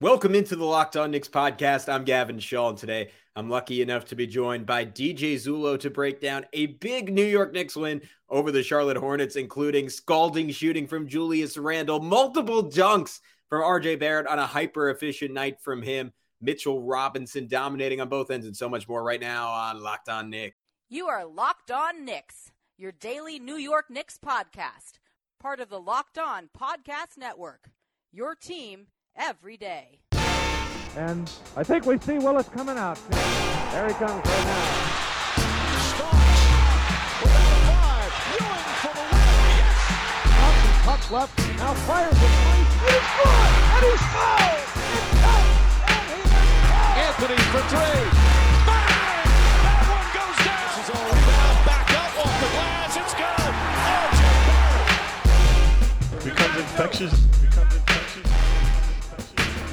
Welcome into the Locked On Knicks podcast. I'm Gavin Shaw, and today I'm lucky enough to be joined by DJ Zullo to break down a big New York Knicks win over the Charlotte Hornets, including scalding shooting from Julius Randle, multiple dunks from RJ Barrett on a hyper efficient night from him, Mitchell Robinson dominating on both ends, and so much more right now on Locked On Knicks. You are Locked On Knicks, your daily New York Knicks podcast, part of the Locked On Podcast Network. Your team every day. And I think we see Willis coming out. There he comes right now. five. Ewing for the win. Yes. Puck left. Now fires it. And he's good. And he's fouled. It's out. And he is fouled. Anthony for three. Bang! That one goes down. This is all rebound. Back up off the glass. It's good. RJ Barrett. becomes infectious. Becomes infectious.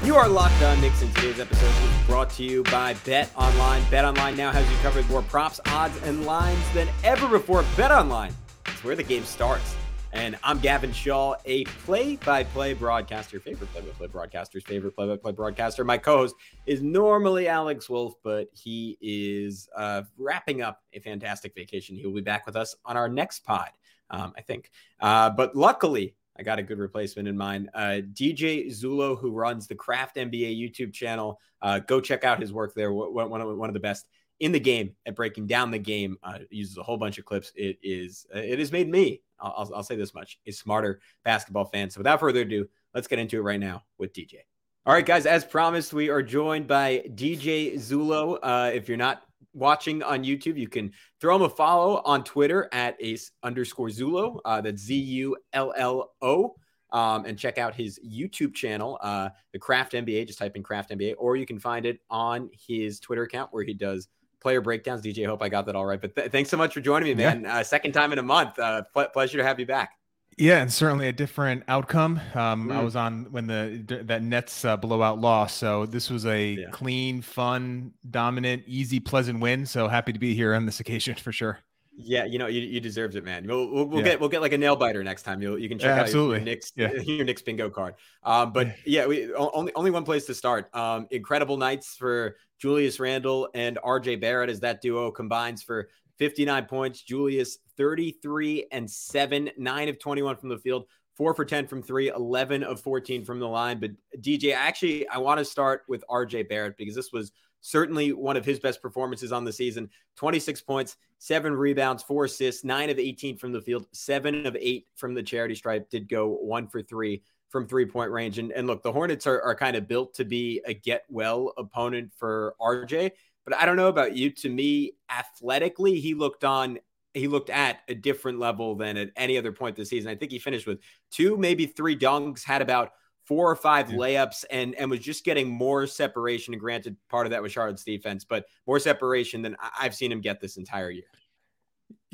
You are locked on Knicks, and today's episode is brought to you by Bet Online. Bet Online now has you covered more props, odds, and lines than ever before. Bet Online is where the game starts. And I'm Gavin Shaw, a play-by-play broadcaster, favorite play-by-play broadcaster's favorite play-by-play broadcaster. My co-host is normally Alex Wolf, but he is uh, wrapping up a fantastic vacation. He will be back with us on our next pod, um, I think. Uh, but luckily, I got a good replacement in mind. Uh, DJ Zullo, who runs the Craft NBA YouTube channel, uh, go check out his work there. One, of, one of the best in the game at breaking down the game. Uh, uses a whole bunch of clips. It is it has made me. I'll, I'll say this much: a smarter basketball fan. So without further ado, let's get into it right now with DJ. All right, guys. As promised, we are joined by DJ Zullo. Uh, if you're not watching on YouTube, you can throw him a follow on Twitter at ace underscore Zullo. Uh, that's Z U L L O. Um, and check out his YouTube channel, uh, the Craft NBA. Just type in Craft NBA, or you can find it on his Twitter account where he does player breakdowns. DJ, hope I got that all right. But th- thanks so much for joining me, man. Yeah. Uh, second time in a month. Uh, pl- pleasure to have you back. Yeah, and certainly a different outcome. Um, mm. I was on when the that Nets uh, blowout loss, so this was a yeah. clean, fun, dominant, easy, pleasant win. So happy to be here on this occasion for sure. Yeah, you know you, you deserved it, man. We'll, we'll, we'll yeah. get we'll get like a nail biter next time. You you can check yeah, out absolutely. your Knicks yeah. your Knicks bingo card. Um, but yeah, we only only one place to start. Um, incredible nights for Julius Randle and RJ Barrett as that duo combines for 59 points. Julius 33 and 7, 9 of 21 from the field, 4 for 10 from 3, 11 of 14 from the line. But DJ, actually I want to start with RJ Barrett because this was certainly one of his best performances on the season. 26 points, 7 rebounds, 4 assists, 9 of 18 from the field, 7 of 8 from the charity stripe, did go 1 for 3 from three point range. And, and look, the Hornets are, are kind of built to be a get well opponent for RJ. But I don't know about you. To me, athletically, he looked on he looked at a different level than at any other point this season. I think he finished with two, maybe three dunks, had about four or five yeah. layups, and and was just getting more separation. And granted, part of that was Charlotte's defense, but more separation than I've seen him get this entire year.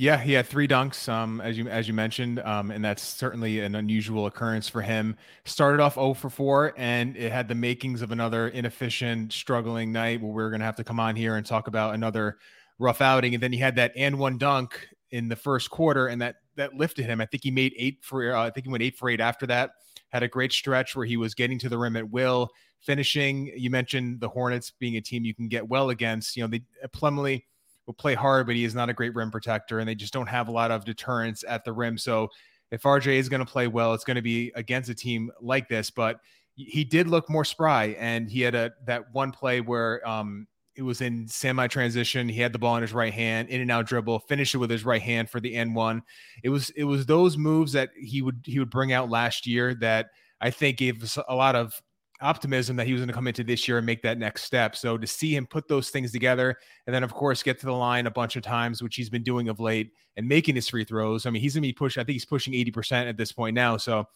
Yeah, he had three dunks, um, as you as you mentioned, um, and that's certainly an unusual occurrence for him. Started off 0 for 4, and it had the makings of another inefficient, struggling night where we're going to have to come on here and talk about another rough outing. And then he had that and one dunk in the first quarter, and that that lifted him. I think he made eight for. Uh, I think he went eight for eight after that. Had a great stretch where he was getting to the rim at will, finishing. You mentioned the Hornets being a team you can get well against. You know, the Plumlee will play hard, but he is not a great rim protector, and they just don't have a lot of deterrence at the rim. So if RJ is going to play well, it's going to be against a team like this. But he did look more spry, and he had a that one play where um, it was in semi transition. He had the ball in his right hand, in and out dribble, finish it with his right hand for the N one. It was it was those moves that he would he would bring out last year that I think gave us a lot of optimism that he was going to come into this year and make that next step. So to see him put those things together and then of course get to the line a bunch of times, which he's been doing of late and making his free throws. I mean, he's going to be pushing, I think he's pushing 80% at this point now. So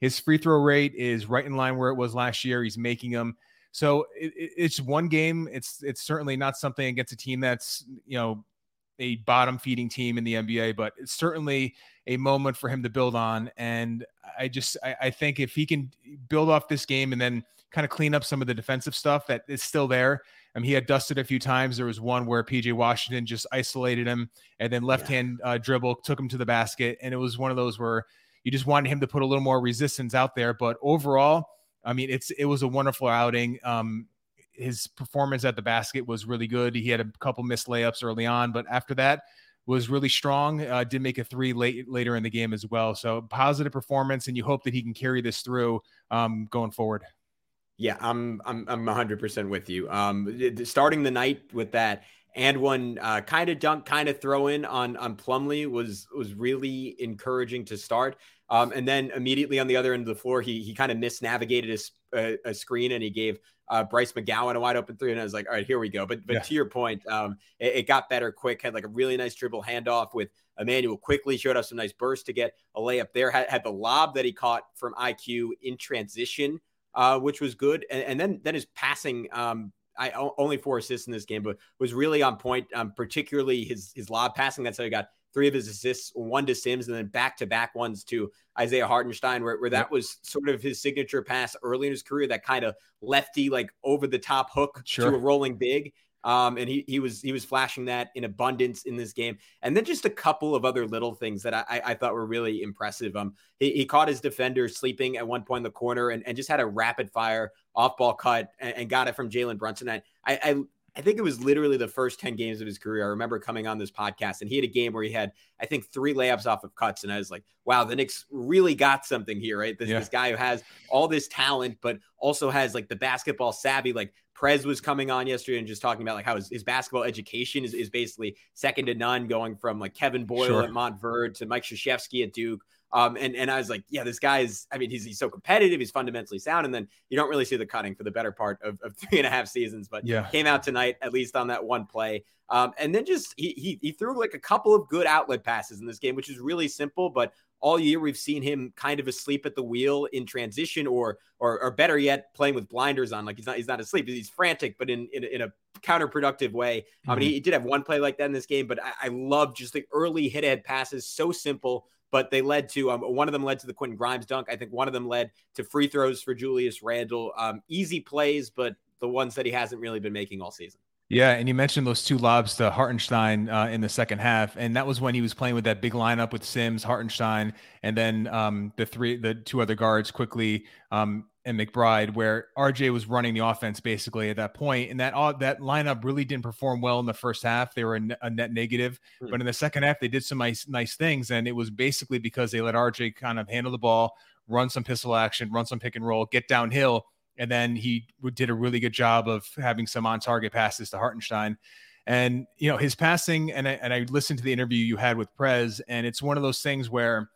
his free throw rate is right in line where it was last year. He's making them. So it, it's one game. It's, it's certainly not something against a team that's, you know, a bottom feeding team in the NBA, but it's certainly a moment for him to build on. And I just I, I, think if he can build off this game and then kind of clean up some of the defensive stuff that is still there. I mean, he had dusted a few times. There was one where PJ Washington just isolated him and then left hand yeah. uh, dribble took him to the basket, and it was one of those where you just wanted him to put a little more resistance out there. But overall, I mean, it's it was a wonderful outing. Um, his performance at the basket was really good. He had a couple missed layups early on, but after that was really strong. Uh, did make a three late later in the game as well. So positive performance, and you hope that he can carry this through um, going forward. Yeah, I'm I'm I'm 100% with you. Um, starting the night with that and one uh, kind of dunk, kind of throw in on on Plumlee was was really encouraging to start. Um, and then immediately on the other end of the floor, he he kind of misnavigated a, a, a, screen and he gave uh, Bryce McGowan a wide open three. And I was like, all right, here we go. But but yeah. to your point, um, it, it, got better quick. Had like a really nice dribble handoff with Immanuel Quickley Showed us some nice burst to get a layup there. Had, had the lob that he caught from IQ in transition, uh, which was good. And, and then then his passing. Um, I only four assists in this game, but was really on point. Um, particularly his his lob passing. That's how he got three of his assists, one to Sims, and then back to back ones to Isaiah Hartenstein, where, where that was sort of his signature pass early in his career, that kind of lefty, like over the top hook sure. to a rolling big. Um, and he he was he was flashing that in abundance in this game, and then just a couple of other little things that I, I thought were really impressive. Um, he, he caught his defender sleeping at one point in the corner, and, and just had a rapid fire off ball cut and, and got it from Jalen Brunson. I, I I think it was literally the first 10 games of his career. I remember coming on this podcast and he had a game where he had, I think, three layups off of cuts. And I was like, wow, the Knicks really got something here, right? This, yeah. this guy who has all this talent, but also has like the basketball savvy. Like Prez was coming on yesterday and just talking about like how his, his basketball education is, is basically second to none, going from like Kevin Boyle sure. at Montverde to Mike Krzyzewski at Duke. Um, and, and I was like, yeah, this guy is, I mean, he's, he's so competitive. He's fundamentally sound. And then you don't really see the cutting for the better part of, of three and a half seasons, but yeah, came out tonight, at least on that one play. Um, and then just, he, he, he threw like a couple of good outlet passes in this game, which is really simple, but all year we've seen him kind of asleep at the wheel in transition or, or, or better yet, playing with blinders on. Like he's not, he's not asleep. He's frantic, but in, in, in a counterproductive way. Mm-hmm. I mean, he, he, did have one play like that in this game, but I, I love just the early hit ahead passes. So simple, but they led to um, one of them led to the Quentin Grimes dunk. I think one of them led to free throws for Julius Randle. Um, easy plays, but the ones that he hasn't really been making all season. Yeah, and you mentioned those two lobs to Hartenstein uh, in the second half, and that was when he was playing with that big lineup with Sims, Hartenstein, and then um, the three, the two other guards Quickley. um, and McBride, where RJ was running the offense basically at that point, and that uh, that lineup really didn't perform well in the first half. They were a, a net negative, mm-hmm. but in the second half they did some nice nice things, and it was basically because they let RJ kind of handle the ball, run some pistol action, run some pick and roll, get downhill, and then he did a really good job of having some on target passes to Hartenstein. And you know his passing, and I, and I listened to the interview you had with Prez, and it's one of those things where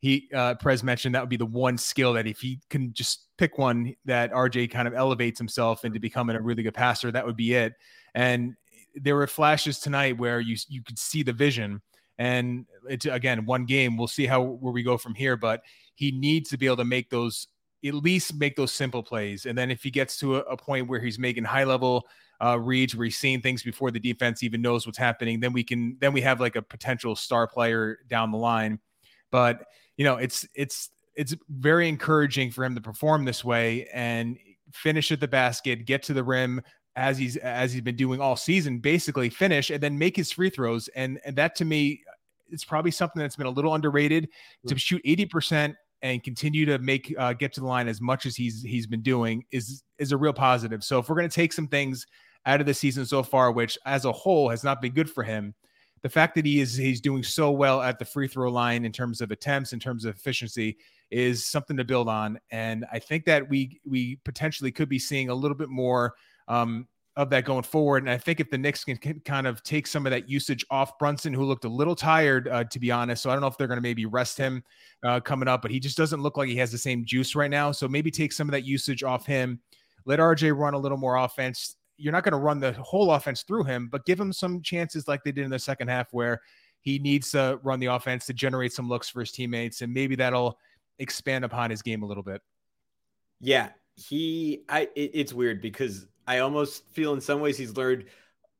he uh, Prez mentioned that would be the one skill that if he can just pick one that RJ kind of elevates himself into becoming a really good passer, that would be it. And there were flashes tonight where you you could see the vision. And it's again one game. We'll see how where we go from here. But he needs to be able to make those at least make those simple plays. And then if he gets to a, a point where he's making high level uh, reads, where he's seeing things before the defense even knows what's happening, then we can then we have like a potential star player down the line. But you know, it's it's it's very encouraging for him to perform this way and finish at the basket, get to the rim as he's as he's been doing all season, basically finish and then make his free throws. And, and that to me, it's probably something that's been a little underrated to shoot 80% and continue to make uh, get to the line as much as he's he's been doing is is a real positive. So if we're going to take some things out of the season so far, which as a whole has not been good for him, the fact that he is he's doing so well at the free throw line in terms of attempts, in terms of efficiency, is something to build on. And I think that we we potentially could be seeing a little bit more um, of that going forward. And I think if the Knicks can, can, kind of take some of that usage off Brunson, who looked a little tired, uh, to be honest. So I don't know if they're going to maybe rest him uh, coming up, but he just doesn't look like he has the same juice right now. So maybe take some of that usage off him. Let RJ run a little more offense you're not going to run the whole offense through him, but give him some chances like they did in the second half where he needs to run the offense to generate some looks for his teammates, and maybe that'll expand upon his game a little bit. Yeah, he. I. It, it's weird because I almost feel in some ways he's learned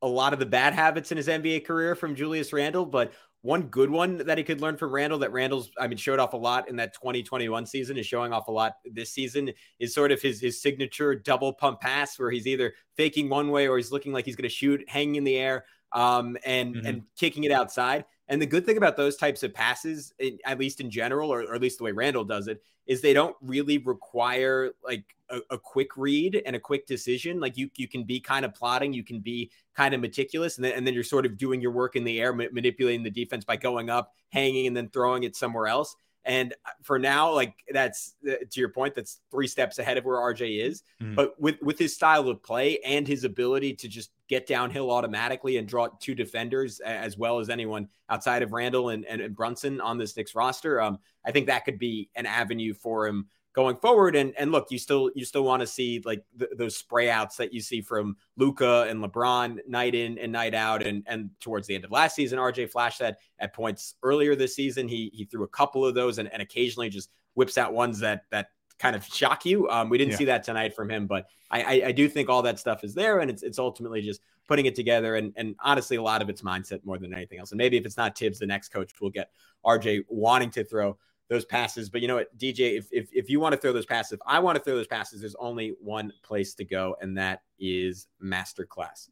a lot of the bad habits in his NBA career from Julius Randle, but one good one that he could learn from Randle that Randle's, I mean, showed off a lot in that 2021 season is showing off a lot this season is sort of his, his signature double pump pass where he's either faking one way or he's looking like he's going to shoot hanging in the air um, and, mm-hmm. and kicking it outside. And the good thing about those types of passes, at least in general, or, or at least the way Randle does it, is they don't really require like a, a, quick read and a quick decision. Like you, you can be kind of plotting, you can be kind of meticulous, and then, and then you're sort of doing your work in the air, ma- manipulating the defense by going up, hanging, and then throwing it somewhere else. And for now, like that's to your point, that's three steps ahead of where RJ is. Mm-hmm. But with with his style of play and his ability to just get downhill automatically and draw two defenders as well as anyone outside of Randle and, and, and Brunson on this Knicks roster, um, I think that could be an avenue for him going forward. And and look, you still you still want to see like th- those spray outs that you see from Luka and LeBron night in and night out. And and towards the end of last season, RJ flashed that at points earlier this season. He he threw a couple of those and, and occasionally just whips out ones that that kind of shock you. Um, we didn't yeah. see that tonight from him, but I, I, I do think all that stuff is there, and it's it's ultimately just putting it together. And and honestly, a lot of it's mindset more than anything else. And maybe if it's not Tibbs, the next coach will get RJ wanting to throw those passes. But you know what, DJ, if, if, if you want to throw those passes, if I want to throw those passes, there's only one place to go, and that is Masterclass.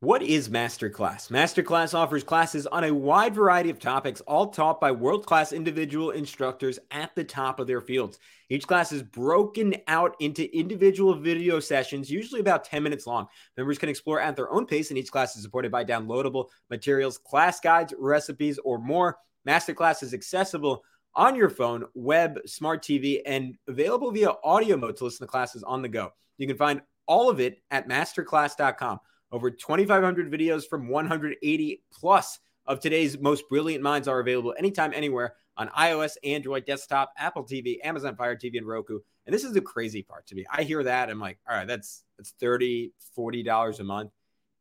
What is Masterclass? Masterclass offers classes on a wide variety of topics, all taught by world class individual instructors at the top of their fields. Each class is broken out into individual video sessions, usually about 10 minutes long. Members can explore at their own pace, and each class is supported by downloadable materials, class guides, recipes, or more. Masterclass is accessible on your phone, web, smart TV, and available via audio mode to listen to classes on the go. You can find all of it at masterclass.com. Over 2,500 videos from 180 plus of today's most brilliant minds are available anytime, anywhere on iOS, Android, desktop, Apple TV, Amazon Fire TV, and Roku. And this is the crazy part to me. I hear that. I'm like, all right, that's that's 30 $40 a month.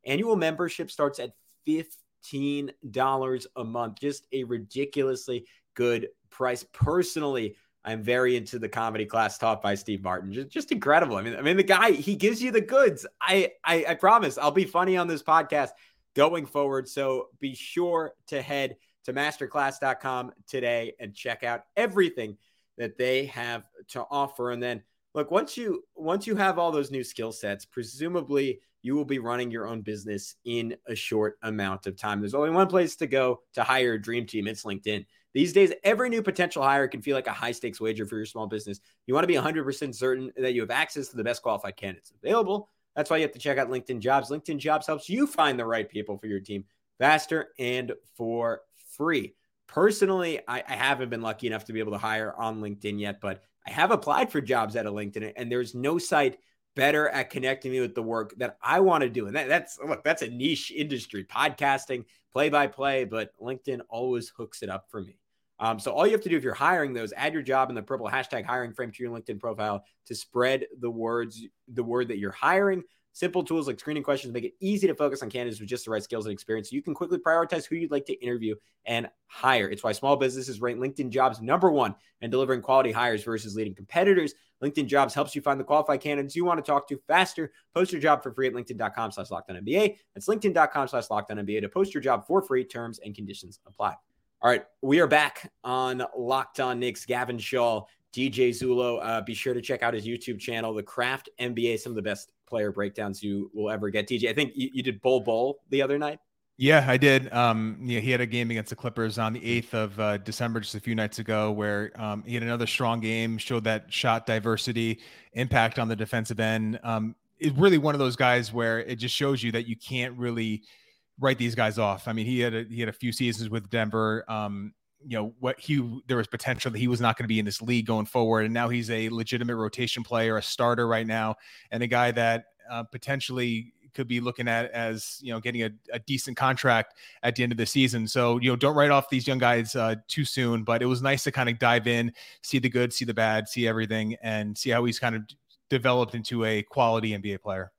Annual membership starts at $15 a month. Just a ridiculously good price. Personally, I'm very into the comedy class taught by Steve Martin. Just, just incredible. I mean, I mean, the guy he gives you the goods. I, I, I promise I'll be funny on this podcast going forward. So be sure to head to masterclass.com today and check out everything that they have to offer. And then look, once you once you have all those new skill sets, presumably you will be running your own business in a short amount of time. There's only one place to go to hire a dream team. It's LinkedIn. These days, every new potential hire can feel like a high stakes wager for your small business. You want to be 100% certain that you have access to the best qualified candidates available. That's why you have to check out LinkedIn Jobs. LinkedIn Jobs helps you find the right people for your team faster and for free. Personally, I, I haven't been lucky enough to be able to hire on LinkedIn yet, but I have applied for jobs at a LinkedIn, and there's no site better at connecting me with the work that I want to do. And that, that's look, that's a niche industry, podcasting, play by play, but LinkedIn always hooks it up for me. Um, so all you have to do if you're hiring those, add your job in the purple hashtag hiring frame to your LinkedIn profile to spread the words, the word that you're hiring. Simple tools like screening questions make it easy to focus on candidates with just the right skills and experience. So you can quickly prioritize who you'd like to interview and hire. It's why small businesses rank LinkedIn jobs number one in delivering quality hires versus leading competitors. LinkedIn jobs helps you find the qualified candidates you want to talk to faster. Post your job for free at LinkedIn.com slash lockdown NBA. That's LinkedIn.com slash lockdown NBA to post your job for free. Terms and conditions apply. All right, we are back on Locked On Knicks. Gavin Shaw, DJ Zullo. Uh, be sure to check out his YouTube channel, The Craft NBA. Some of the best player breakdowns you will ever get. DJ, I think you, you did Bol Bol the other night. Yeah, I did. Um, yeah, he had a game against the Clippers on the 8th of uh, December, just a few nights ago, where um, he had another strong game, showed that shot diversity, impact on the defensive end. Um, it's really one of those guys where it just shows you that you can't really – write these guys off. I mean, he had a, he had a few seasons with Denver. Um, you know what he there was potential that he was not going to be in this league going forward, and now he's a legitimate rotation player, a starter right now, and a guy that uh, potentially could be looking at as you know getting a, a, decent contract at the end of the season. So you know don't write off these young guys uh, too soon. But it was nice to kind of dive in, see the good, see the bad, see everything, and see how he's kind of developed into a quality NBA player.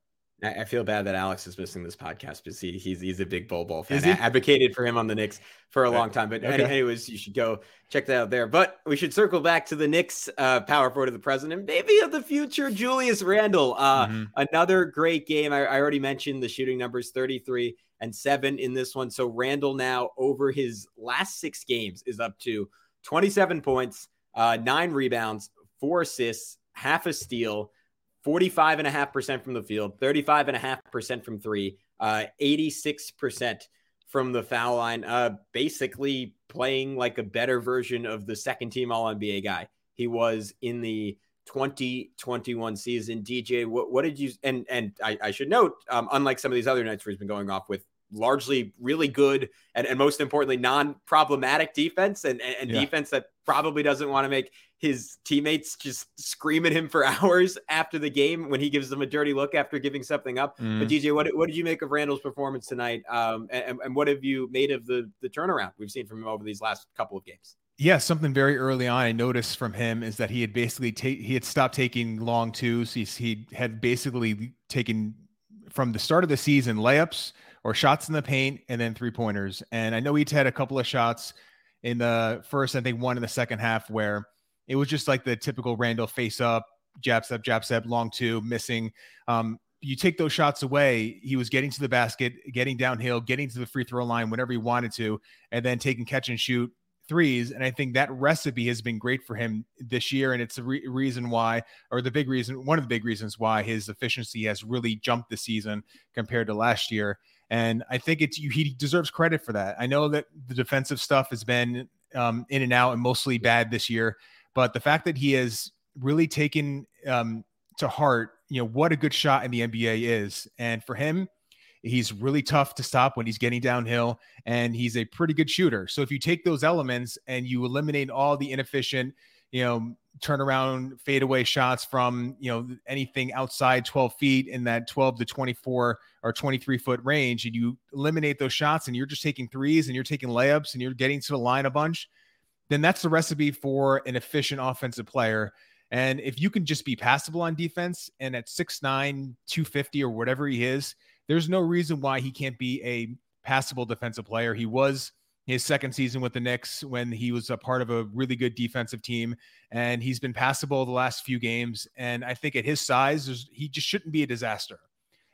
I feel bad that Alex is missing this podcast because he, he's he's a big Bol Bol fan. I advocated for him on the Knicks for a long time. But okay. anyways, you should go check that out there. But we should circle back to the Knicks uh, power forward of the president, maybe of the future, Julius Randle. Uh, mm-hmm. Another great game. I, I already mentioned the shooting numbers 33 and 7 in this one. So Randle now over his last six games is up to 27 points, uh, nine rebounds, four assists, half a steal. 45.5% from the field, 35.5% from three, uh, 86% from the foul line, uh, basically playing like a better version of the second team All NBA guy he was in the 2021 season. DJ, what, what did you and and I, I should note, um, unlike some of these other nights where he's been going off with largely really good and, and most importantly non-problematic defense and, and yeah. defense that probably doesn't want to make his teammates just scream at him for hours after the game when he gives them a dirty look after giving something up. Mm. But DJ, what, what did you make of Randle's performance tonight? Um, and, and what have you made of the the turnaround we've seen from him over these last couple of games? Yeah, something very early on I noticed from him is that he had basically take he had stopped taking long twos. He he had basically taken from the start of the season layups or shots in the paint and then three pointers. And I know he'd had a couple of shots in the first, I think one in the second half where it was just like the typical Randle face up, jab step, jab step, long two, missing. Um, you take those shots away, he was getting to the basket, getting downhill, getting to the free throw line whenever he wanted to, and then taking catch and shoot threes. And I think that recipe has been great for him this year. And it's a re- reason why, or the big reason, one of the big reasons why his efficiency has really jumped this season compared to last year. And I think it's he deserves credit for that. I know that the defensive stuff has been um, in and out and mostly bad this year, but the fact that he has really taken um, to heart, you know, what a good shot in the NBA is. And for him, He's really tough to stop when he's getting downhill, and he's a pretty good shooter. So if you take those elements and you eliminate all the inefficient, you know, turnaround fadeaway shots from you know anything outside 12 feet in that 12 to 24 or 23 foot range, and you eliminate those shots, and you're just taking threes and you're taking layups and you're getting to the line a bunch, then that's the recipe for an efficient offensive player. And if you can just be passable on defense and at 6'9, 250 or whatever he is, there's no reason why he can't be a passable defensive player. He was his second season with the Knicks when he was a part of a really good defensive team, and he's been passable the last few games. And I think at his size, he just shouldn't be a disaster.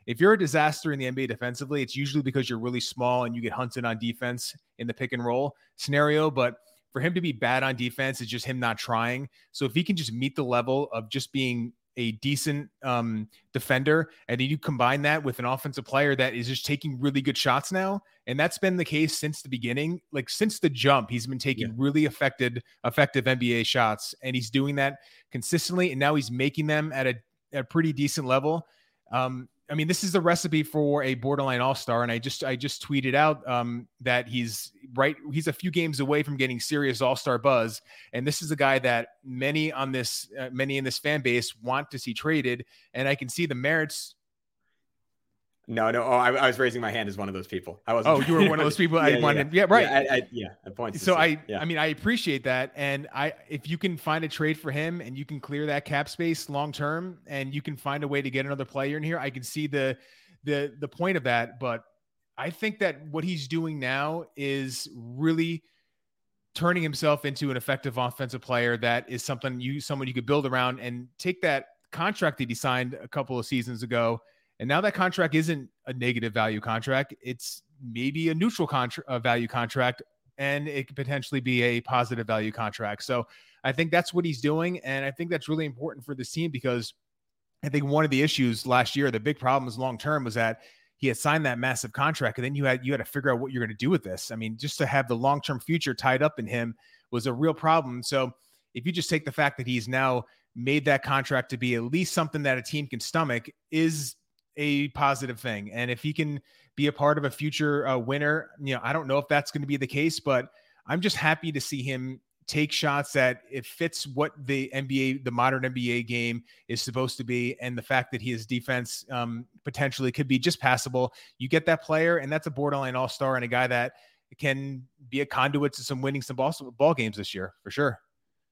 If you're a disaster in the NBA defensively, it's usually because you're really small and you get hunted on defense in the pick and roll scenario. But for him to be bad on defense is just him not trying. So if he can just meet the level of just being a decent um, defender, and then you combine that with an offensive player that is just taking really good shots now, and that's been the case since the beginning. Like since the jump, he's been taking yeah. really effective, effective NBA shots, and he's doing that consistently. And now he's making them at a, at a pretty decent level. Um, I mean, this is the recipe for a borderline all star. And I just I just tweeted out um, that he's right. He's a few games away from getting serious all star buzz. And this is a guy that many on this uh, many in this fan base want to see traded. And I can see the merits no, no. Oh, I, I, was raising my hand as one of those people. I was. Oh, you were one of those people. yeah, I wanted. Yeah, yeah right. Yeah, I, I, yeah. I point. So I, yeah. I mean, I appreciate that, and I, if you can find a trade for him and you can clear that cap space long term, and you can find a way to get another player in here, I can see the, the, the point of that. But I think that what he's doing now is really turning himself into an effective offensive player. That is something you, someone you could build around, and take that contract that he signed a couple of seasons ago and now that contract isn't a negative value contract. It's maybe a neutral uh, value contract, and it could potentially be a positive value contract. So I think that's what he's doing. And I think that's really important for this team because I think one of the issues last year, the big problems long term was that he had signed that massive contract and then you had you had to figure out what you're going to do with this. I mean, just to have the long-term future tied up in him was a real problem. So if you just take the fact that he's now made that contract to be at least something that a team can stomach is a positive thing. And if he can be a part of a future uh, winner, you know, I don't know if that's going to be the case, but I'm just happy to see him take shots that it fits what the NBA, the modern NBA game is supposed to be, and the fact that his defense um, potentially could be just passable. You get that player, and that's a borderline all star and a guy that can be a conduit to some winning some ball, ball games this year for sure.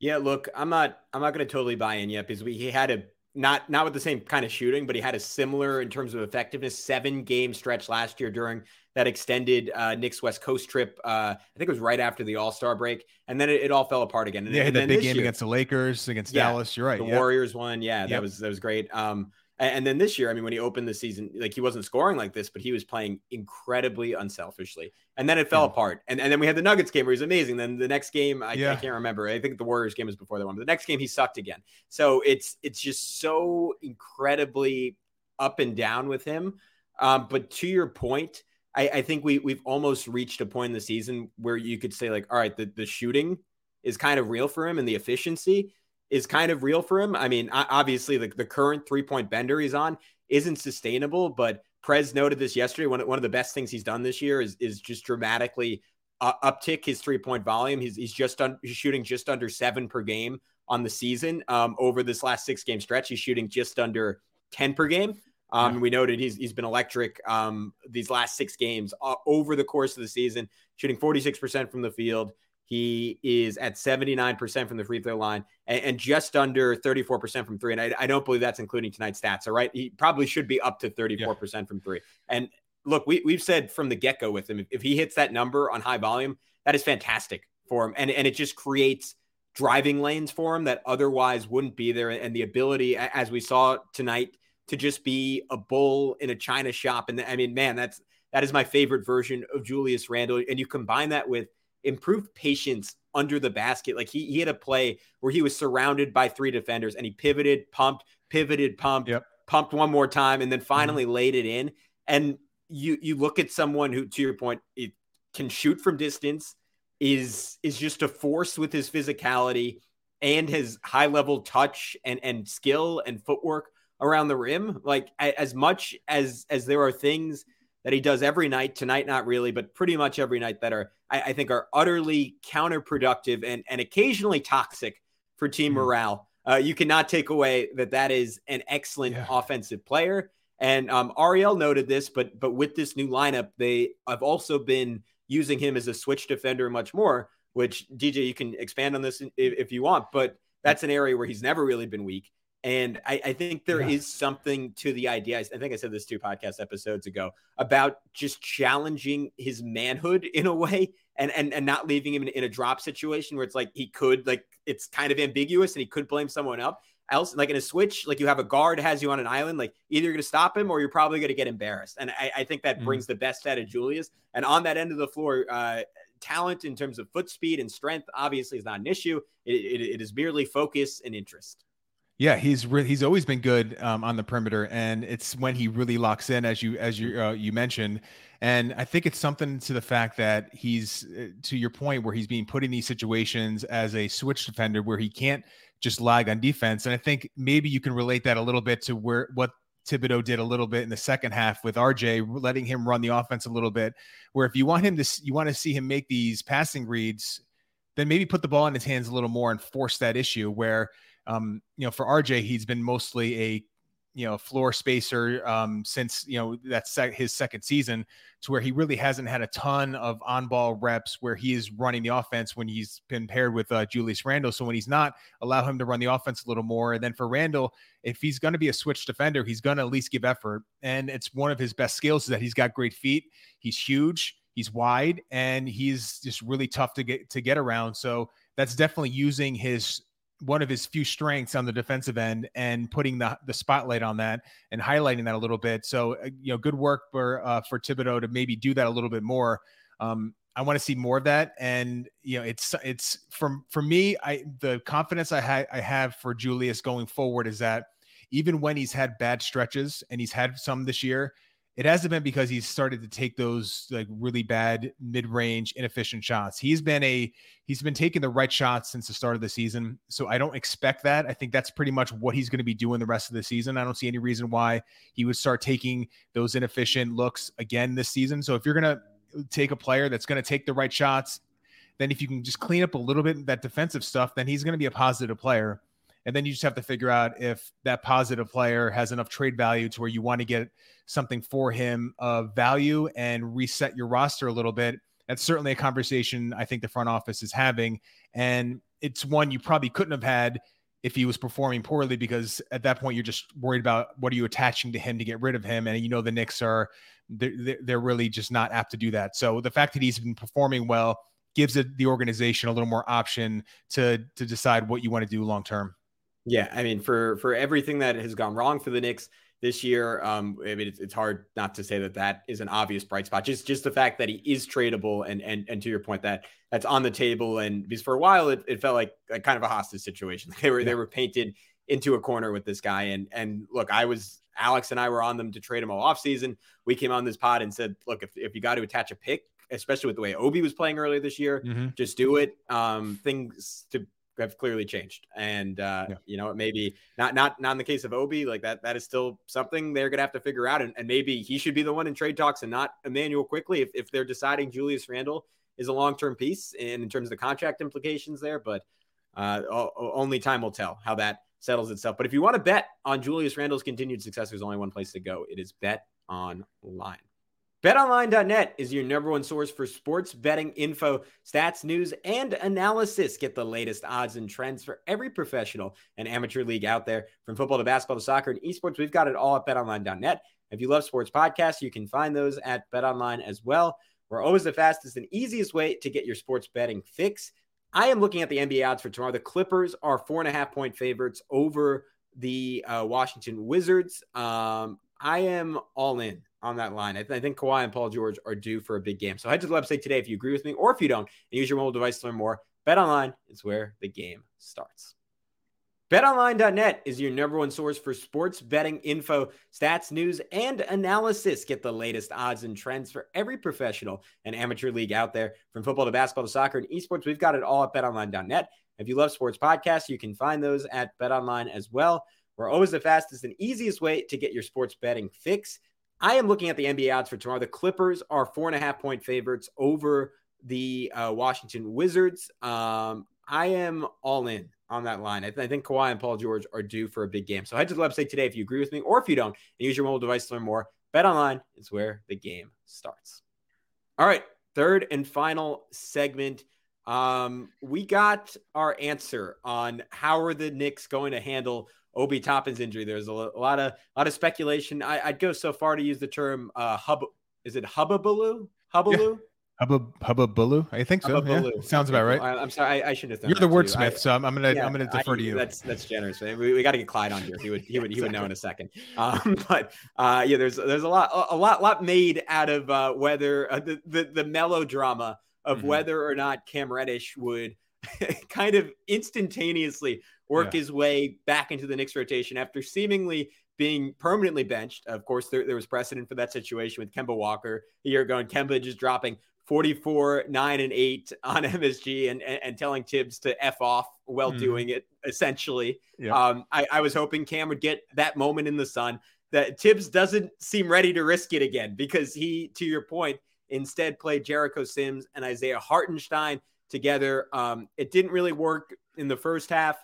Yeah, look, I'm not I'm not going to totally buy in yet because we he had a not not with the same kind of shooting, but he had a similar in terms of effectiveness seven game stretch last year during that extended uh, Knicks West Coast trip. Uh, I think it was right after the All Star break, and then it, it, all fell apart again. And, yeah, and that big game year, against the Lakers, against yeah, Dallas. You're right. The yeah. Warriors won. Yeah, that yep. was that was great. Um, and then this year, I mean, when he opened the season, like he wasn't scoring like this, but he was playing incredibly unselfishly. And then it fell yeah. apart. And, and then we had the Nuggets game where he was amazing. Then the next game, I, yeah. I, can't remember. I think the Warriors game was before that one. But the next game, he sucked again. So it's it's just so incredibly up and down with him. Um, but to your point, I, I think we we've almost reached a point in the season where you could say like, all right, the the shooting is kind of real for him and the efficiency is kind of real for him. I mean, obviously the, the current three point bender he's on isn't sustainable, but Prez noted this yesterday. One, one of the best things he's done this year is, is just dramatically uh, uptick his three point volume. He's, he's just on, he's shooting just under seven per game on the season. Um, over this last six game stretch, he's shooting just under 10 per game. Um, yeah. We noted he's, he's been electric um, these last six games uh, over the course of the season, shooting 46% from the field, he is at 79% from the free throw line and, and just under 34% from three. And I, I, don't believe that's including tonight's stats. All right. He probably should be up to 34% yeah. from three. And look, we, we've said from the get go with him, if, if he hits that number on high volume, that is fantastic for him. And, and it just creates driving lanes for him that otherwise wouldn't be there. And the ability, as we saw tonight, to just be a bull in a China shop. And I mean, man, that's that is my favorite version of Julius Randle. And you combine that with improved patience under the basket. Like he, he had a play where he was surrounded by three defenders and he pivoted, pumped, pivoted, pumped, yep. pumped one more time, and then mm-hmm. finally mm-hmm. laid it in. And you you look at someone who, to your point, it can shoot from distance, is is just a force with his physicality and his high level touch and and skill and footwork around the rim. Like as much as as there are things that he does every night. Tonight, not really, but pretty much every night that are I, I think are utterly counterproductive and and occasionally toxic for team mm morale. Uh, you cannot take away that that is an excellent yeah. offensive player. And um, Ariel noted this, but but with this new lineup, they have also been using him as a switch defender much more. Which DJ, you can expand on this if, if you want, but that's an area where he's never really been weak. And I, I think there yeah. is something to the idea. I think I said this two podcast episodes ago about just challenging his manhood in a way and and, and not leaving him in, in a drop situation where it's like he could like it's kind of ambiguous and he could blame someone else else like in a switch like you have a guard has you on an island like either you're going to stop him or you're probably going to get embarrassed and I, I think that mm. brings the best out of julius and on that end of the floor uh, talent in terms of foot speed and strength obviously is not an issue it, it, it is merely focus and interest yeah, he's re- he's always been good um, on the perimeter, and it's when he really locks in, as you as you uh, you mentioned, and I think it's something to the fact that he's uh, to your point where he's being put in these situations as a switch defender where he can't just lag on defense, and I think maybe you can relate that a little bit to where what Thibodeau did a little bit in the second half with RJ, letting him run the offense a little bit. Where if you want him to, you want to see him make these passing reads, then maybe put the ball in his hands a little more and force that issue where um, you know, for RJ, he's been mostly a you know floor spacer um, since you know that's sec- his second season, to where he really hasn't had a ton of on-ball reps where he is running the offense when he's been paired with uh, Julius Randle. So when he's not, allow him to run the offense a little more. And then for Randle, if he's going to be a switch defender, he's going to at least give effort. And it's one of his best skills is that he's got great feet. He's huge. He's wide and he's just really tough to get to get around. So that's definitely using his one of his few strengths on the defensive end and putting the the spotlight on that and highlighting that a little bit. So uh, you know, good work for uh, for Thibodeau to maybe do that a little bit more. Um, I want to see more of that, and you know, it's it's from for me. I the confidence I had I have for Julius going forward is that even when he's had bad stretches and he's had some this year, it hasn't been because he's started to take those like really bad mid-range inefficient shots. He's been a he's been taking the right shots since the start of the season. So I don't expect that. I think that's pretty much what he's going to be doing the rest of the season. I don't see any reason why he would start taking those inefficient looks again this season. So if you're going to take a player that's going to take the right shots, then if you can just clean up a little bit that defensive stuff, then he's going to be a positive player. And then you just have to figure out if that positive player has enough trade value to where you want to get something for him of value and reset your roster a little bit. That's certainly a conversation I think the front office is having. And it's one you probably couldn't have had if he was performing poorly because at that point you're just worried about what are you attaching to him to get rid of him and you know the Knicks are they're, they're really just not apt to do that so the fact that he's been performing well gives the organization a little more option to to decide what you want to do long term yeah, I mean, for for everything that has gone wrong for the Knicks this year, um, I mean, it's, it's hard not to say that that is an obvious bright spot. Just just the fact that he is tradable, and and and to your point, that that's on the table. And because for a while, it, it felt like, like kind of a hostage situation. They were yeah. they were painted into a corner with this guy. And and look, I was Alex and I were on them to trade him all offseason. We came on this pod and said, look, if, if you got to attach a pick, especially with the way Obi was playing earlier this year, Mhm. just do it. Um, things to have clearly changed, and uh, Yeah. you know, it maybe not not not in the case of Obi, like that. That is still something they're gonna have to figure out, and, and maybe he should be the one in trade talks and not Immanuel Quickley if, if they're deciding Julius Randle is a long term piece, and in terms of the contract implications there, but uh, only time will tell how that settles itself. But if you want to bet on Julius Randle's continued success, there's only one place to go. It is Bet Online. BetOnline.net is your number one source for sports betting info, stats, news, and analysis. Get the latest odds and trends for every professional and amateur league out there. From football to basketball to soccer and esports, we've got it all at BetOnline.net. If you love sports podcasts, you can find those at BetOnline as well. We're always the fastest and easiest way to get your sports betting fix. I am looking at the NBA odds for tomorrow. The Clippers are four and a half point favorites over the uh, Washington Wizards. Um, I am all in on that line. I, th- I think Kawhi and Paul George are due for a big game. So head to the website today if you agree with me, or if you don't, and use your mobile device to learn more. Bet online is where the game starts. BetOnline.net is your number one source for sports betting info, stats, news, and analysis. Get the latest odds and trends for every professional and amateur league out there. From football to basketball to soccer and esports, we've got it all at BetOnline.net. If you love sports podcasts, you can find those at BetOnline as well. We're always the fastest and easiest way to get your sports betting fix. I am looking at the NBA odds for tomorrow. The Clippers are four and a half point favorites over the uh, Washington Wizards. Um, I am all in on that line. I, th- I think Kawhi and Paul George are due for a big game. So head to the website today if you agree with me, or if you don't, and use your mobile device to learn more. Bet online is where the game starts. All right, third and final segment. Um, we got our answer on how are the Knicks going to handle Obi Toppin's injury. There's a, lot of a lot of speculation. I, I'd go so far to use the term uh, hub. Is it hubbabaloo? Hubbaloo? Hubba Hubba Bulu, I think so. Yeah, sounds about right. I, am sorry, I, I should have. You're the that to you. Wordsmith, so I'm, I'm gonna yeah, I'm gonna defer I- to you. That's that's generous. Man. We, we got to get Clyde on here. He would he would he would he would know in a second. Um, but uh, yeah, there's there's a lot a lot lot made out of uh, whether uh, the, the the melodrama of Mhm. whether or not Cam Reddish would kind of instantaneously work Yeah. his way back into the Knicks rotation after seemingly being permanently benched. Of course, there, there was precedent for that situation with Kemba Walker a year ago, and Kemba just dropping 44, 9, and 8 on MSG and, and, and telling Tibbs to F off while Mhm. doing it, essentially. Yeah. Um, I, I was hoping Cam would get that moment in the sun that Tibbs doesn't seem ready to risk it again because he, to your point, instead played Jericho Sims and Isaiah Hartenstein together. Um, it didn't really work in the first half,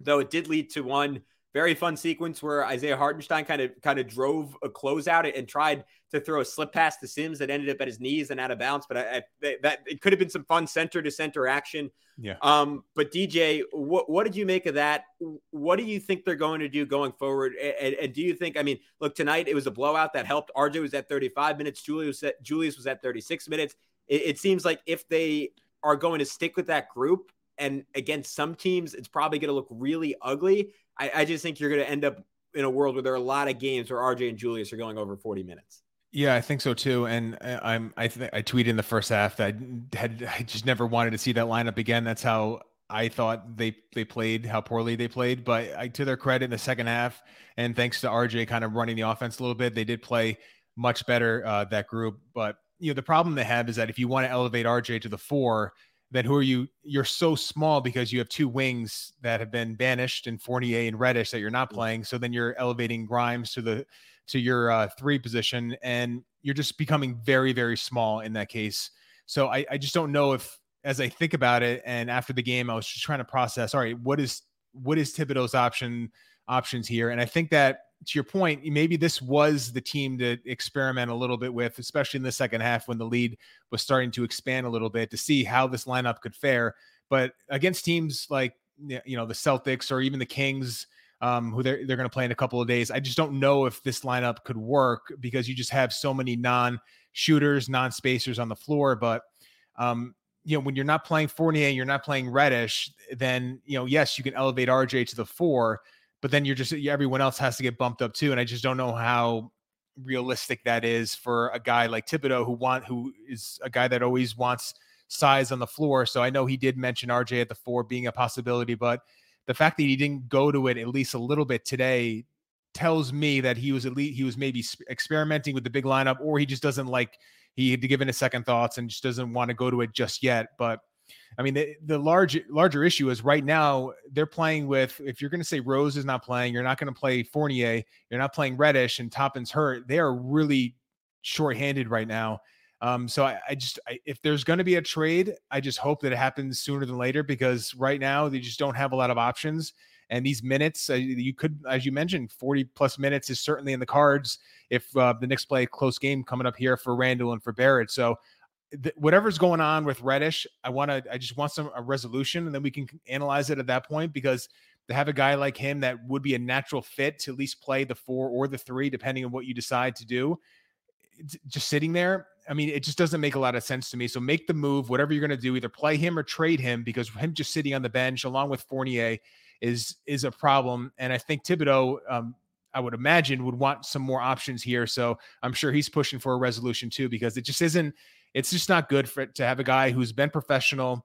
though it did lead to one very fun sequence where Isaiah Hartenstein kind of kind of drove a closeout and tried to throw a slip pass to Sims that ended up at his knees and out of bounds. But I, I, that it could have been some fun center to center action. Yeah. Um, but DJ, what what did you make of that? What do you think they're going to do going forward? And, and do you think? I mean, look, tonight it was a blowout that helped. RJ was at 35 minutes. Julius was at, Julius was at 36 minutes. It, it seems like if they are going to stick with that group, and against some teams, it's probably going to look really ugly. I, I just think you're going to end up in a world where there are a lot of games where RJ and Julius are going over 40 minutes. Yeah, I think so too. And uh, I'm I th- I tweeted in the first half that I had I just never wanted to see that lineup again. That's how I thought they they played, how poorly they played. But I, to their credit, in the second half, and thanks to RJ kind of running the offense a little bit, they did play much better uh, that group. But you know the problem they have is that if you want to elevate RJ to the four, then who are you? You're so small because you have two wings that have been banished in Fournier and Reddish that you're not playing. So then you're elevating Grimes to the to your uh, three position, and you're just becoming very very small in that case. So I, I just don't know if, as I think about it, and after the game, I was just trying to process. All right, what is what is Thibodeau's option options here? And I think that to your point, maybe this was the team to experiment a little bit with, especially in the second half when the lead was starting to expand a little bit to see how this lineup could fare. But against teams like you know the Celtics or even the Kings, um, who they're they're going to play in a couple of days, I just don't know if this lineup could work because you just have so many non-shooters, non-spacers on the floor. But um, you know when you're not playing Fournier, you're not playing Reddish, then you know yes you can elevate RJ to the four but then you're just everyone else has to get bumped up too. And I just don't know how realistic that is for a guy like Thibodeau who want who is a guy that always wants size on the floor. So I know he did mention RJ at the four being a possibility, but the fact that he didn't go to it at least a little bit today tells me that he was least he was maybe experimenting with the big lineup, or he just doesn't like he had to give it a second thoughts and just doesn't want to go to it just yet. But I mean, the, the large larger issue is right now they're playing with. If you're going to say Rose is not playing, you're not going to play Fournier. You're not playing Reddish and Toppin's hurt. They are really short-handed right now. Um, so I, I just I, if there's going to be a trade, I just hope that it happens sooner than later because right now they just don't have a lot of options. And these minutes, uh, you could, as you mentioned, 40 plus minutes is certainly in the cards if uh, the Knicks play a close game coming up here for Randle and for Barrett. So th- whatever's going on with Reddish, I want to, I just want some a resolution, and then we can analyze it at that point because to have a guy like him that would be a natural fit to at least play the four or the three, depending on what you decide to do, just sitting there. I mean, it just doesn't make a lot of sense to me. So make the move, whatever you're going to do, either play him or trade him because him just sitting on the bench along with Fournier is is a problem. And I think Thibodeau, um, I would imagine, would want some more options here. So I'm sure he's pushing for a resolution too because it just isn't it's just not good for to have a guy who's been professional.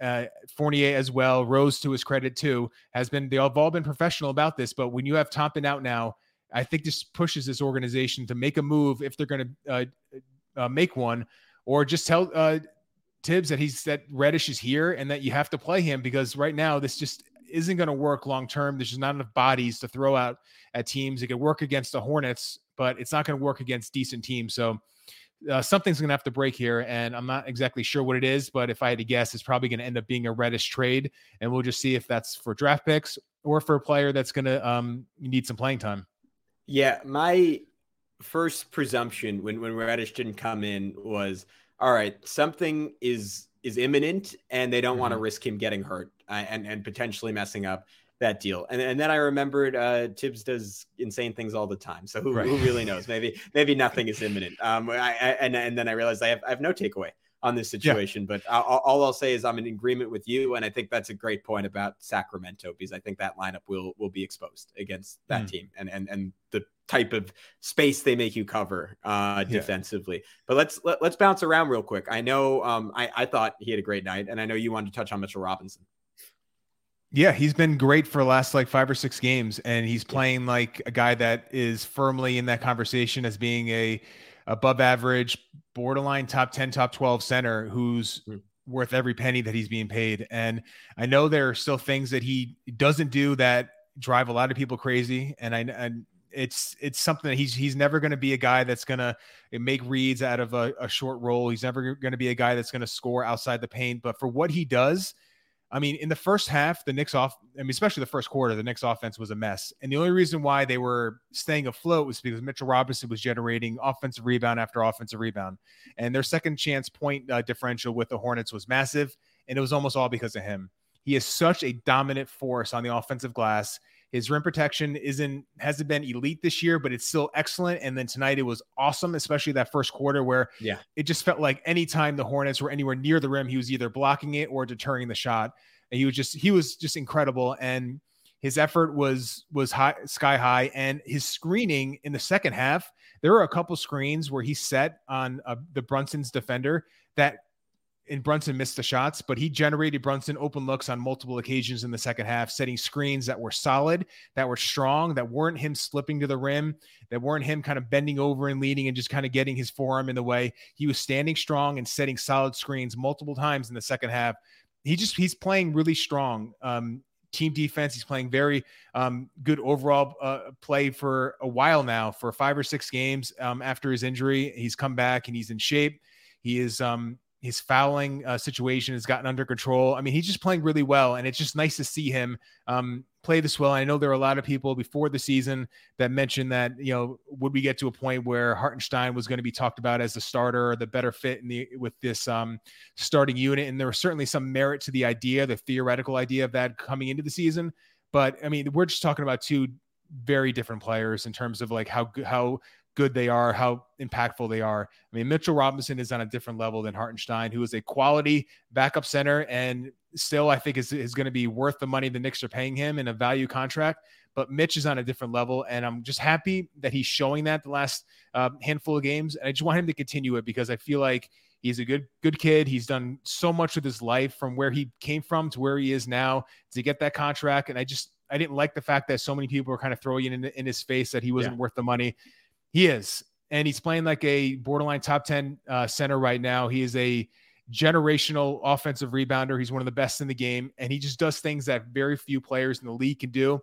Uh, Fournier as well, Rose to his credit too, has been they have all been professional about this. But when you have Toppin out now, I think this pushes this organization to make a move if they're going to uh, uh, make one, or just tell uh, Thibs that he's that Reddish is here and that you have to play him because right now this just isn't going to work long term. There's just not enough bodies to throw out at teams. It could work against the Hornets, but it's not going to work against decent teams. So uh, something's going to have to break here, and I'm not exactly sure what it is. But if I had to guess, it's probably going to end up being a Reddish trade, and we'll just see if that's for draft picks or for a player that's going to um, need some playing time. Yeah, my first presumption when when Reddish didn't come in was all right, something is is imminent, and they don't mm-hmm. want to risk him getting hurt uh, and and potentially messing up that deal. And, and then I remembered uh, Thibs does insane things all the time. So who, right. who really knows? Maybe maybe nothing is imminent. Um, I, I, and and then I realized I have I have no takeaway on this situation. Yeah. But all, all I'll say is I'm in agreement with you, and I think that's a great point about Sacramento because I think that lineup will will be exposed against that mm. team and and and the type of space they make you cover uh, defensively. Yeah. But let's let, us let us bounce around real quick. I know um, I I thought he had a great night, and I know you wanted to touch on Mitchell Robinson. Yeah, he's been great for the last like five or six games, and he's playing like a guy that is firmly in that conversation as being a above average, borderline top 10, top 12 center who's mm. worth every penny that he's being paid. And I know there are still things that he doesn't do that drive a lot of people crazy. And I, and it's, it's something that he's, he's never going to be a guy that's going to make reads out of a, a short roll. He's never going to be a guy that's going to score outside the paint, but for what he does, I mean, in the first half, the Knicks off, I mean, especially the first quarter, the Knicks offense was a mess. And the only reason why they were staying afloat was because Mitchell Robinson was generating offensive rebound after offensive rebound. And their second chance point uh, differential with the Hornets was massive. And it was almost all because of him. He is such a dominant force on the offensive glass. His rim protection isn't hasn't been elite this year, but it's still excellent. And then tonight it was awesome, especially that first quarter where yeah, it just felt like anytime the Hornets were anywhere near the rim, he was either blocking it or deterring the shot. And he was just he was just incredible. And his effort was was high sky high and his screening in the second half there were a couple screens where he set on uh, the brunson's defender that and Brunson missed the shots, but he generated Brunson open looks on multiple occasions in the second half, setting screens that were solid, that were strong, that weren't him slipping to the rim, that weren't him kind of bending over and leading and just kind of getting his forearm in the way. He was standing strong and setting solid screens multiple times in the second half. He just he's playing really strong. Um, team defense. He's playing very um, good overall uh, play for a while now, for five or six games um, after his injury. He's come back and he's in shape. He is um, his fouling uh, situation has gotten under control. I mean, he's just playing really well, and it's just nice to see him um, play this well. I know there are a lot of people before the season that mentioned that you know would we get to a point where Hartenstein was going to be talked about as the starter or the better fit in the with this um, starting unit, and there was certainly some merit to the idea, the theoretical idea of that coming into the season. But I mean, we're just talking about two very different players in terms of like how how good they are, how impactful they are. I mean, Mitchell Robinson is on a different level than Hartenstein, who is a quality backup center and still, I think, is, is going to be worth the money the Knicks are paying him in a value contract. But Mitch is on a different level, and I'm just happy that he's showing that the last uh, handful of games. And I just want him to continue it because I feel like he's a good good kid. He's done so much with his life from where he came from to where he is now to get that contract. And I just I didn't like the fact that so many people were kind of throwing in in his face that he wasn't yeah. worth the money. He is, and he's playing like a borderline top ten uh, center right now. He is a generational offensive rebounder. He's one of the best in the game, and he just does things that very few players in the league can do.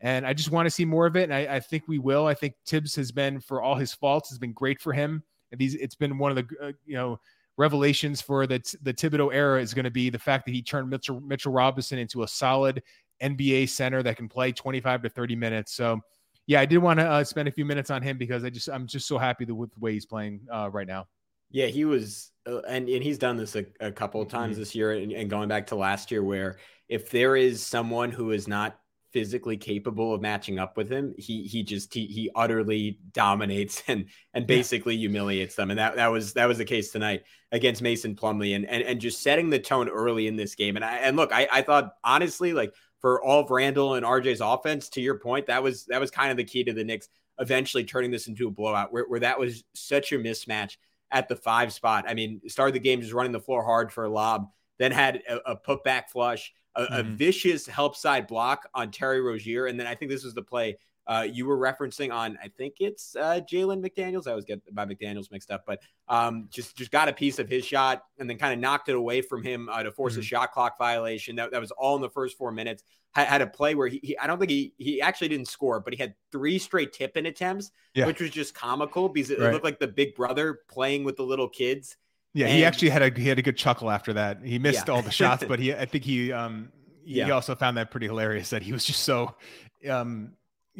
And I just want to see more of it. And I, I think we will. I think Thibs has been, for all his faults, has been great for him. And these, it's been one of the, uh, you know, revelations for the the Thibodeau era is going to be the fact that he turned Mitchell Mitchell Robinson into a solid NBA center that can play 25 to 30 minutes. So, yeah, I did want to uh, spend a few minutes on him because I just I'm just so happy with the way he's playing uh, right now. Yeah, he was, uh, and and he's done this a, a couple of times mm-hmm. this year, and, and going back to last year, where if there is someone who is not physically capable of matching up with him, he he just he he utterly dominates and and basically yeah. humiliates them. And that that was that was the case tonight against Mason Plumlee and and, and just setting the tone early in this game. And I and look, I, I thought honestly, like for all of Randle and RJ's offense, to your point, that was that was kind of the key to the Knicks eventually turning this into a blowout where, where that was such a mismatch at the five spot. I mean, started the game just running the floor hard for a lob, then had a, a putback flush a, mm-hmm. a vicious help side block on Terry Rozier. And then I think this was the play uh, you were referencing on, I think it's uh, Jalen McDaniels. I always get my McDaniels mixed up, but um, just just got a piece of his shot and then kind of knocked it away from him uh, to force mm-hmm. a shot clock violation. That, that was all in the first four minutes. Had, had a play where he, he, I don't think he he actually didn't score, but he had three straight tip in attempts, yeah. which was just comical because it, right. it looked like the big brother playing with the little kids. Yeah, and, he actually had a he had a good chuckle after that. He missed yeah. all the shots, but he I think he um yeah. he also found that pretty hilarious that he was just so um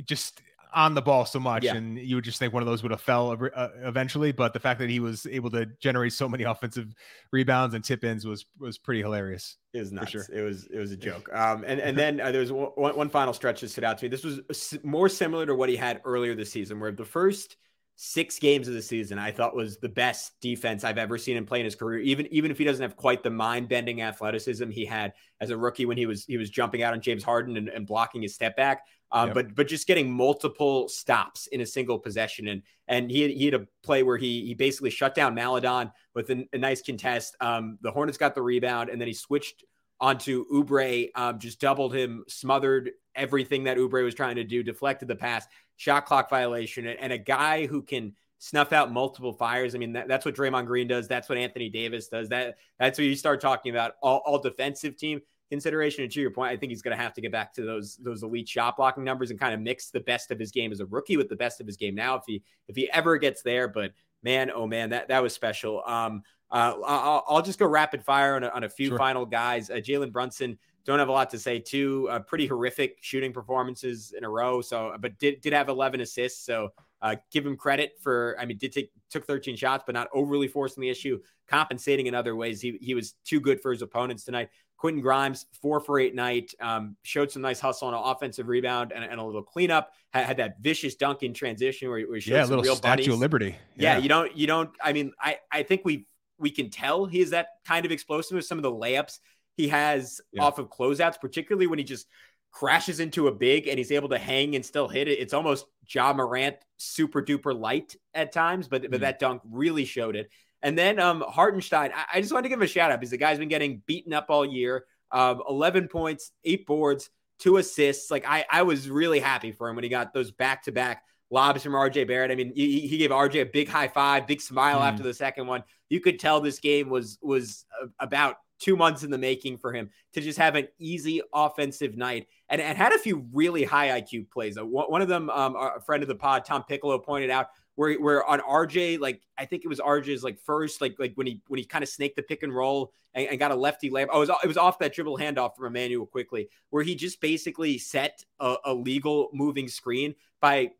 just on the ball so much yeah. and you would just think one of those would have fell uh, eventually but the fact that he was able to generate so many offensive rebounds and tip ins was was pretty hilarious it was nuts. Sure. It was it was a joke. Um, and and then uh, there was one, one final stretch that stood out to me. This was more similar to what he had earlier this season, where the first six games of the season I thought was the best defense I've ever seen him play in his career. Even even if he doesn't have quite the mind bending athleticism he had as a rookie when he was he was jumping out on James Harden and, and blocking his step back. Um, yep. But but just getting multiple stops in a single possession and and he had, he had a play where he he basically shut down Maledon with a, a nice contest. Um, the Hornets got the rebound and then he switched onto Oubre, um, just doubled him, smothered everything that Oubre was trying to do, deflected the pass, shot clock violation, and a guy who can snuff out multiple fires. I mean, that, that's what Draymond Green does. That's what Anthony Davis does. That that's what you start talking about all, all defensive team consideration. And to your point, I think he's going to have to get back to those those elite shot blocking numbers and kind of mix the best of his game as a rookie with the best of his game now, if he if he ever gets there. But man, oh man, that that was special. Um, uh, I'll, I'll just go rapid fire on a, on a few sure. final guys. Uh, Jalen Brunson don't have a lot to say too. Uh, pretty horrific shooting performances in a row. So, but did did have 11 assists. So, uh, give him credit for. I mean, did take took 13 shots, but not overly forcing the issue. Compensating in other ways. He he was too good for his opponents tonight. Quentin Grimes, four for eight night, um, showed some nice hustle on an offensive rebound and, and a little cleanup. Had, had, that vicious dunk in transition where, where he showed yeah, a little real Statue buddies. of Liberty. Yeah. yeah, you don't, you don't. I mean, I I think we we can tell he is that kind of explosive with some of the layups he has yeah. off of closeouts, particularly when he just crashes into a big and he's able to hang and still hit it. It's almost Ja Morant super duper light at times, but, but mm. that dunk really showed it. And then um, Hartenstein, I, I, just wanted to give him a shout out because the guy's been getting beaten up all year. Um, 11 points, eight boards, two assists. Like I, I was really happy for him when he got those back to back lobs from RJ Barrett. I mean, he, he, gave RJ a big high five, big smile mm. after the second one. You could tell this game was was about two months in the making for him to just have an easy offensive night and, and had a few really high IQ plays. Uh, one of them, um, a friend of the pod, Tom Piccolo, pointed out where, where on RJ, like I think it was RJ's like first, like like when he when he kind of snaked the pick and roll and, and got a lefty layup. Oh, it was it was off that dribble handoff from Immanuel Quickley, where he just basically set a, a legal moving screen by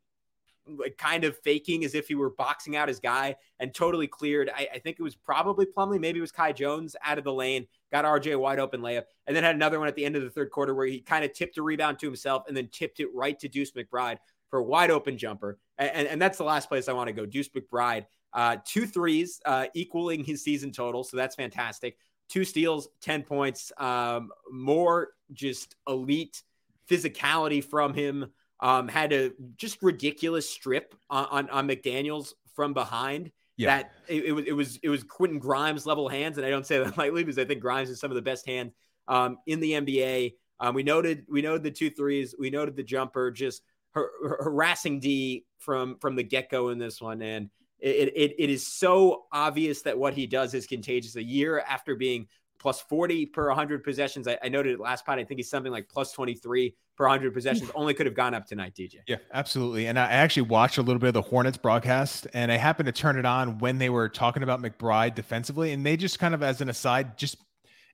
like kind of faking as if he were boxing out his guy and totally cleared. I, I, think it was probably Plumlee, maybe it was Kai Jones out of the lane, got RJ wide open layup, and then had another one at the end of the third quarter where he kind of tipped a rebound to himself and then tipped it right to Deuce McBride for a wide open jumper. And, and, that's the last place I want to go. Deuce McBride, uh, two threes, uh, equaling his season total. So that's fantastic. Two steals, 10 points, um, more just elite physicality from him um, had a just ridiculous strip on, on, on McDaniels from behind. Yeah. That it, it, was it was it was Quentin Grimes level hands, and I don't say that lightly because I think Grimes is some of the best hands um, in the NBA. Um, we noted we noted the two threes, we noted the jumper, just har- harassing D from from the get go in this one, and it, it it is so obvious that what he does is contagious. A year after being plus 40 per 100 possessions. I, I, noted it last pod. I think he's something like plus 23 per 100 possessions. Hmm. Only could have gone up tonight, DJ. Yeah, absolutely. And I actually watched a little bit of the Hornets broadcast, and I happened to turn it on when they were talking about McBride defensively, and they just kind of, as an aside, just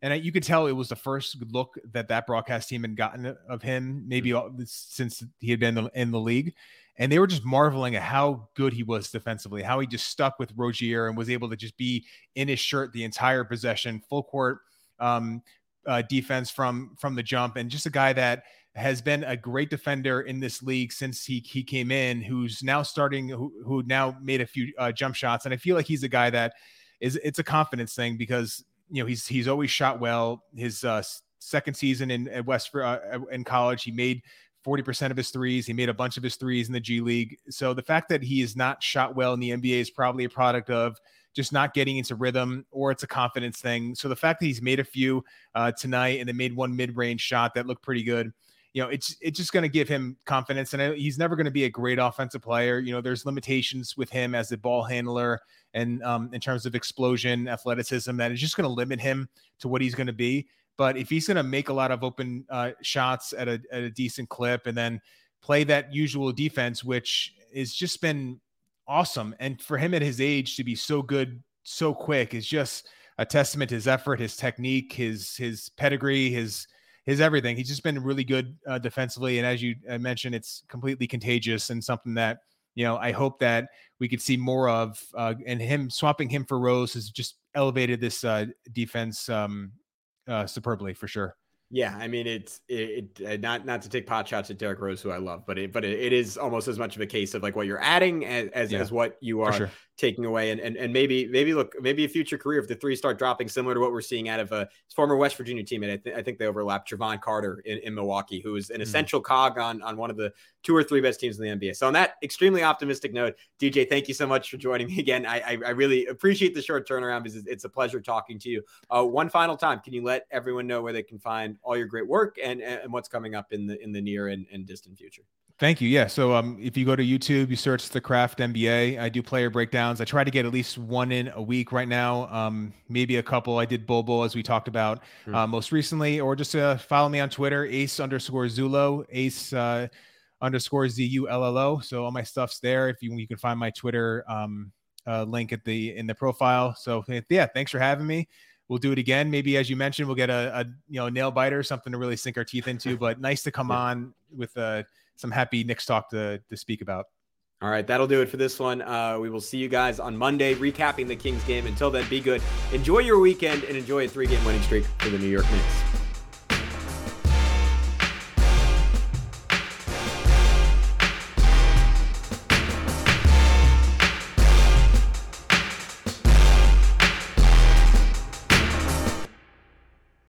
and you could tell it was the first look that that broadcast team had gotten of him, maybe mm-hmm. since he had been in the league and they were just marveling at how good he was defensively, how he just stuck with Rozier and was able to just be in his shirt the entire possession, full court um, uh, defense from from the jump, and just a guy that has been a great defender in this league since he he came in, who's now starting, who, who now made a few uh, jump shots, and I feel like he's a guy that is it's a confidence thing because you know he's he's always shot well. His uh, second season in at West uh, in college, he made 40% of his threes. He made a bunch of his threes in the G League. So the fact that he is not shot well in the NBA is probably a product of just not getting into rhythm or it's a confidence thing. So the fact that he's made a few uh, tonight and then made one mid-range shot that looked pretty good, you know, it's it's just going to give him confidence. And he's never going to be a great offensive player. You know, there's limitations with him as a ball handler and um, in terms of explosion, athleticism that is just going to limit him to what he's going to be. But if he's going to make a lot of open uh, shots at a, at a decent clip and then play that usual defense, which has just been awesome. And for him at his age to be so good so quick is just a testament to his effort, his technique, his his pedigree, his his everything. He's just been really good uh, defensively, and as you uh, mentioned, it's completely contagious and something that you know I hope that we could see more of. Uh, and him swapping him for Rose has just elevated this uh, defense um, uh, superbly for sure. Yeah, I mean it's it, it, uh, not not to take pot shots at Derrick Rose, who I love, but it but it, it is almost as much of a case of like what you're adding as as, yeah, as what you are sure. Taking away, and, and and maybe maybe look maybe a future career if the three start dropping similar to what we're seeing out of a former West Virginia teammate. I, th- I think they overlap Jevon Carter in, in Milwaukee, who is an mm. essential cog on on one of the two or three best teams in the NBA. So on that extremely optimistic note, DJ, thank you so much for joining me again. I I, I really appreciate the short turnaround because it's a pleasure talking to you. Uh, one final time, can you let everyone know where they can find all your great work and and what's coming up in the in the near and, and distant future? Thank you. Yeah. So um, if you go to YouTube, you search the Craft NBA. I do player breakdowns. I try to get at least one in a week right now. Um, maybe a couple. I did Bol Bol as we talked about mm-hmm. uh, most recently, or just uh, follow me on Twitter, Ace underscore Zullo, Ace uh, underscore Z U L L O. So all my stuff's there. If you you can find my Twitter um, uh, link at the in the profile. So yeah, thanks for having me. We'll do it again. Maybe as you mentioned, we'll get a, a you know nail biter, something to really sink our teeth into. But nice to come on with uh, some happy Knicks talk to to speak about. All right, that'll do it for this one. Uh, we will see you guys on Monday, recapping the Kings game. Until then, be good. Enjoy your weekend and enjoy a three game winning streak for the New York Knicks.